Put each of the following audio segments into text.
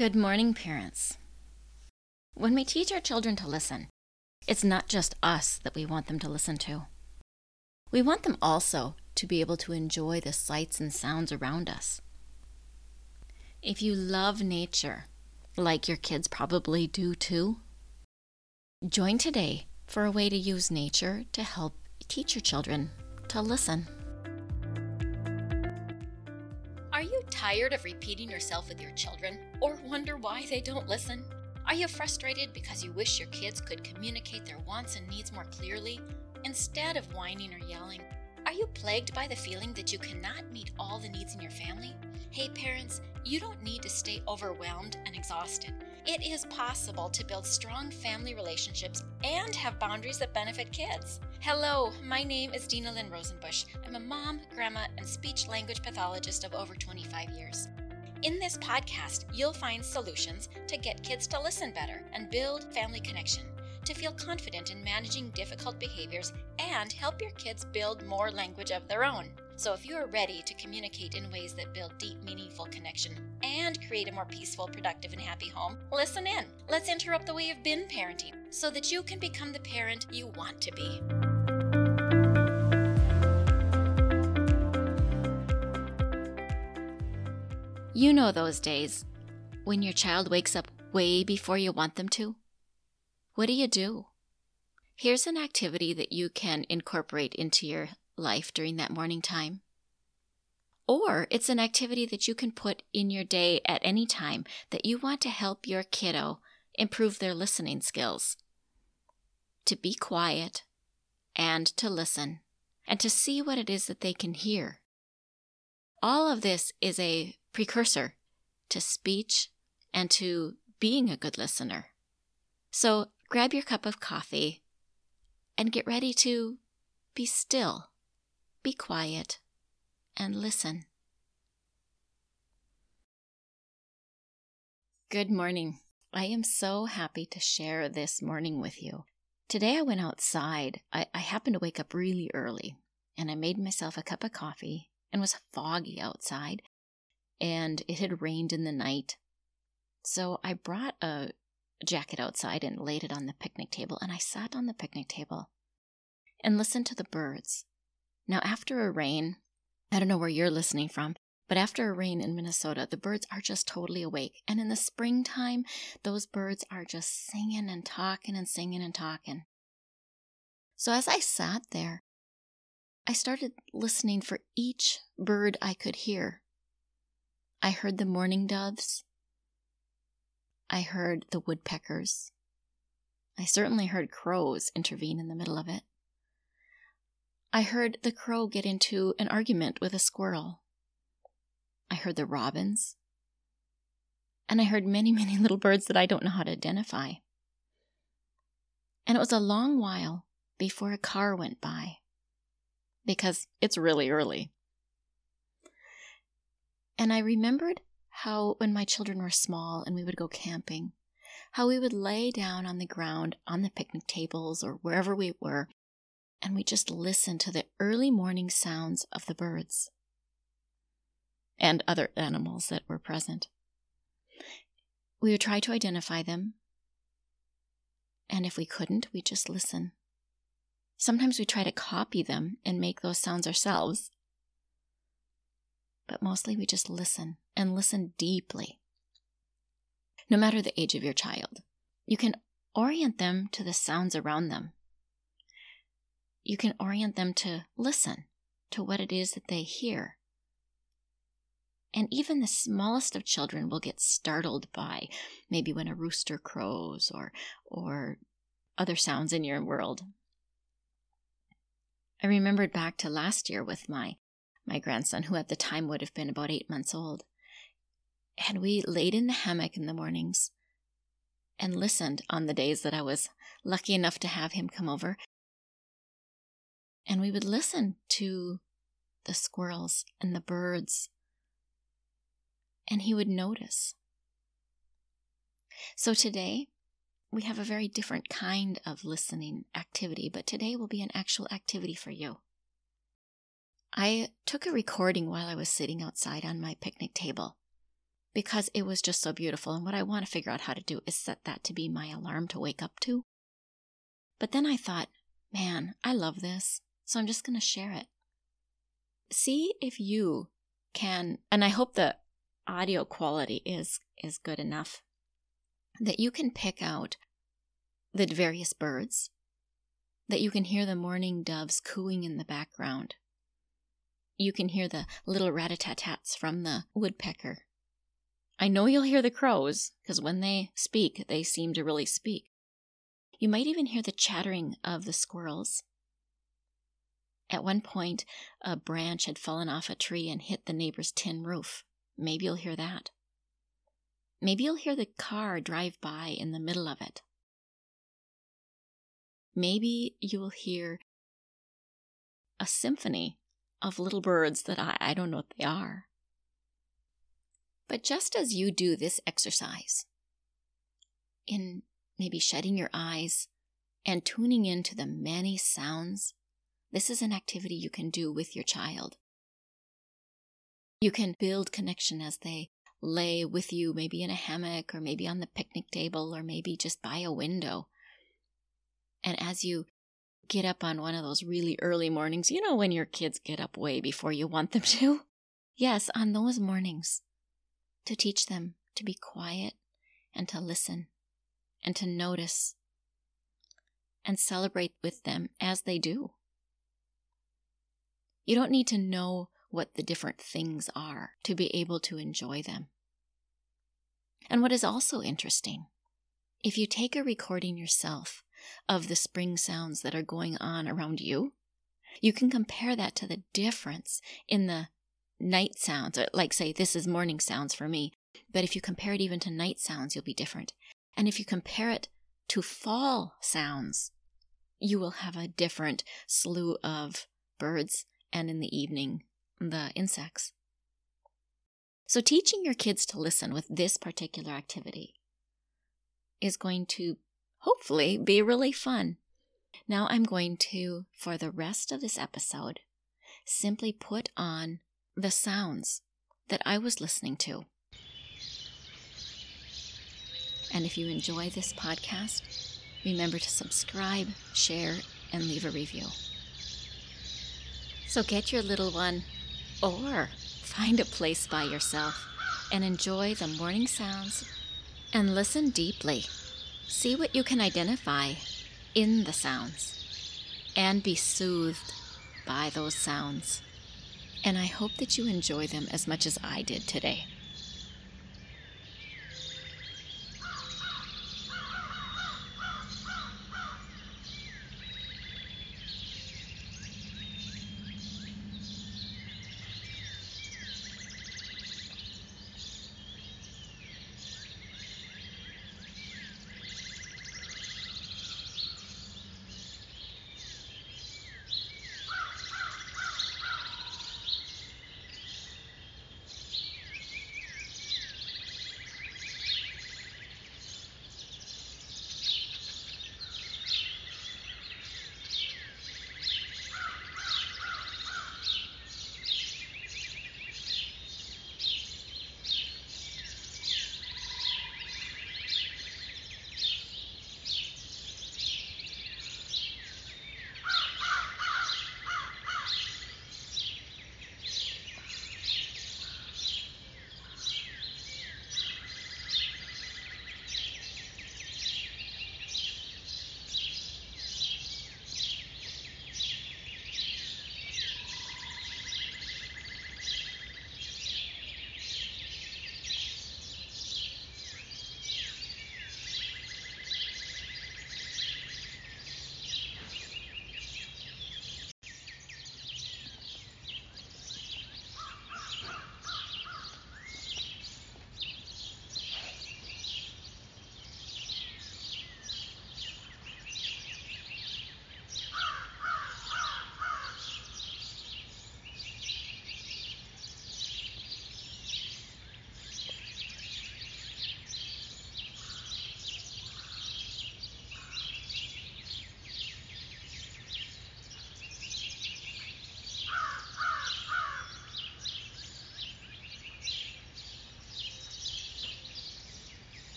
Good morning, parents. When we teach our children to listen, it's not just us that we want them to listen to. We want them also to be able to enjoy the sights and sounds around us. If you love nature, like your kids probably do too, join today for a way to use nature to help teach your children to listen. Tired of repeating yourself with your children or wonder why they don't listen? Are you frustrated because you wish your kids could communicate their wants and needs more clearly instead of whining or yelling? Are you plagued by the feeling that you cannot meet all the needs in your family? Hey, parents, you don't need to stay overwhelmed and exhausted. It is possible to build strong family relationships and have boundaries that benefit kids. Hello, my name is Dinalynn Rosenbush. I'm a mom, grandma, and speech language pathologist of over 25 years. In this podcast, you'll find solutions to get kids to listen better and build family connection, to feel confident in managing difficult behaviors, and help your kids build more language of their own. So, if you are ready to communicate in ways that build deep, meaningful connection and create a more peaceful, productive, and happy home, listen in. Let's interrupt the way you've been parenting so that you can become the parent you want to be. You know those days when your child wakes up way before you want them to? What do you do? Here's an activity that you can incorporate into your life during that morning time. Or it's an activity that you can put in your day at any time that you want to help your kiddo improve their listening skills. To be quiet and to listen and to see what it is that they can hear. All of this is a precursor to speech and to being a good listener. So grab your cup of coffee and get ready to be still be quiet and listen. Good morning. I am so happy to share this morning with you. Today I went outside. I, I happened to wake up really early and I made myself a cup of coffee and was foggy outside and it had rained in the night. So I brought a jacket outside and laid it on the picnic table and I sat on the picnic table and listened to the birds. Now, after a rain, I don't know where you're listening from, but after a rain in Minnesota, the birds are just totally awake. And in the springtime, those birds are just singing and talking and singing and talking. So as I sat there, I started listening for each bird I could hear. I heard the mourning doves. I heard the woodpeckers. I certainly heard crows intervene in the middle of it. I heard the crow get into an argument with a squirrel. I heard the robins. And I heard many, many little birds that I don't know how to identify. And it was a long while before a car went by because it's really early. And I remembered how, when my children were small and we would go camping, how we would lay down on the ground on the picnic tables or wherever we were and we just listen to the early morning sounds of the birds and other animals that were present. We would try to identify them, and if we couldn't, we just listen. Sometimes we try to copy them and make those sounds ourselves, but mostly we just listen and listen deeply. No matter the age of your child, you can orient them to the sounds around them you can orient them to listen to what it is that they hear. And even the smallest of children will get startled by maybe when a rooster crows or, or other sounds in your world. I remembered back to last year with my, my grandson, who at the time would have been about eight months old. And we laid in the hammock in the mornings and listened on the days that I was lucky enough to have him come over and we would listen to the squirrels and the birds, and he would notice. So today, we have a very different kind of listening activity, but today will be an actual activity for you. I took a recording while I was sitting outside on my picnic table. because it was just so beautiful. And what I want to figure out how to do is set that to be my alarm to wake up to. But then I thought, man, I love this. So I'm just going to share it. See if you can, and I hope the audio quality is, is good enough that you can pick out the various birds, that you can hear the mourning doves cooing in the background. You can hear the little rat-a-tat-tats from the woodpecker I know you'll hear the crows, because when they speak, they seem to really speak. You might even hear the chattering of the squirrels. At one point, a branch had fallen off a tree and hit the neighbor's tin roof. Maybe you'll hear that. Maybe you'll hear the car drive by in the middle of it. Maybe you'll hear a symphony of little birds that I, I don't know what they are. But just as you do this exercise, in maybe shutting your eyes and tuning into the many sounds, this is an activity you can do with your child. You can build connection as they lay with you, maybe in a hammock, or maybe on the picnic table, or maybe just by a window. And as you get up on one of those really early mornings, you know, when your kids get up way before you want them to? Yes, on those mornings, to teach them to be quiet and to listen and to notice and celebrate with them as they do. You don't need to know what the different things are to be able to enjoy them. And what is also interesting, if you take a recording yourself of the spring sounds that are going on around you, you can compare that to the difference in the night sounds, like say, this is morning sounds for me. But if you compare it even to night sounds, you'll be different. And if you compare it to fall sounds, you will have a different slew of birds and in the evening, the insects. So, teaching your kids to listen with this particular activity is going to hopefully be really fun. Now, I'm going to, for the rest of this episode, simply put on the sounds that I was listening to. And if you enjoy this podcast, remember to subscribe, share, and leave a review. So get your little one, or find a place by yourself and enjoy the morning sounds and listen deeply. See what you can identify in the sounds and be soothed by those sounds and I hope that you enjoy them as much as I did today.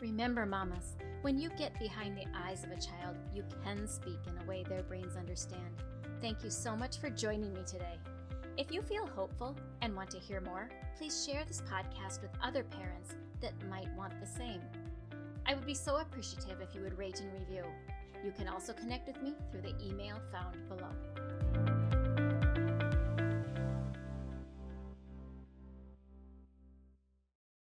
Remember, mamas, when you get behind the eyes of a child, you can speak in a way their brains understand. Thank you so much for joining me today. If you feel hopeful and want to hear more, please share this podcast with other parents that might want the same. I would be so appreciative if you would rate and review. You can also connect with me through the email found below.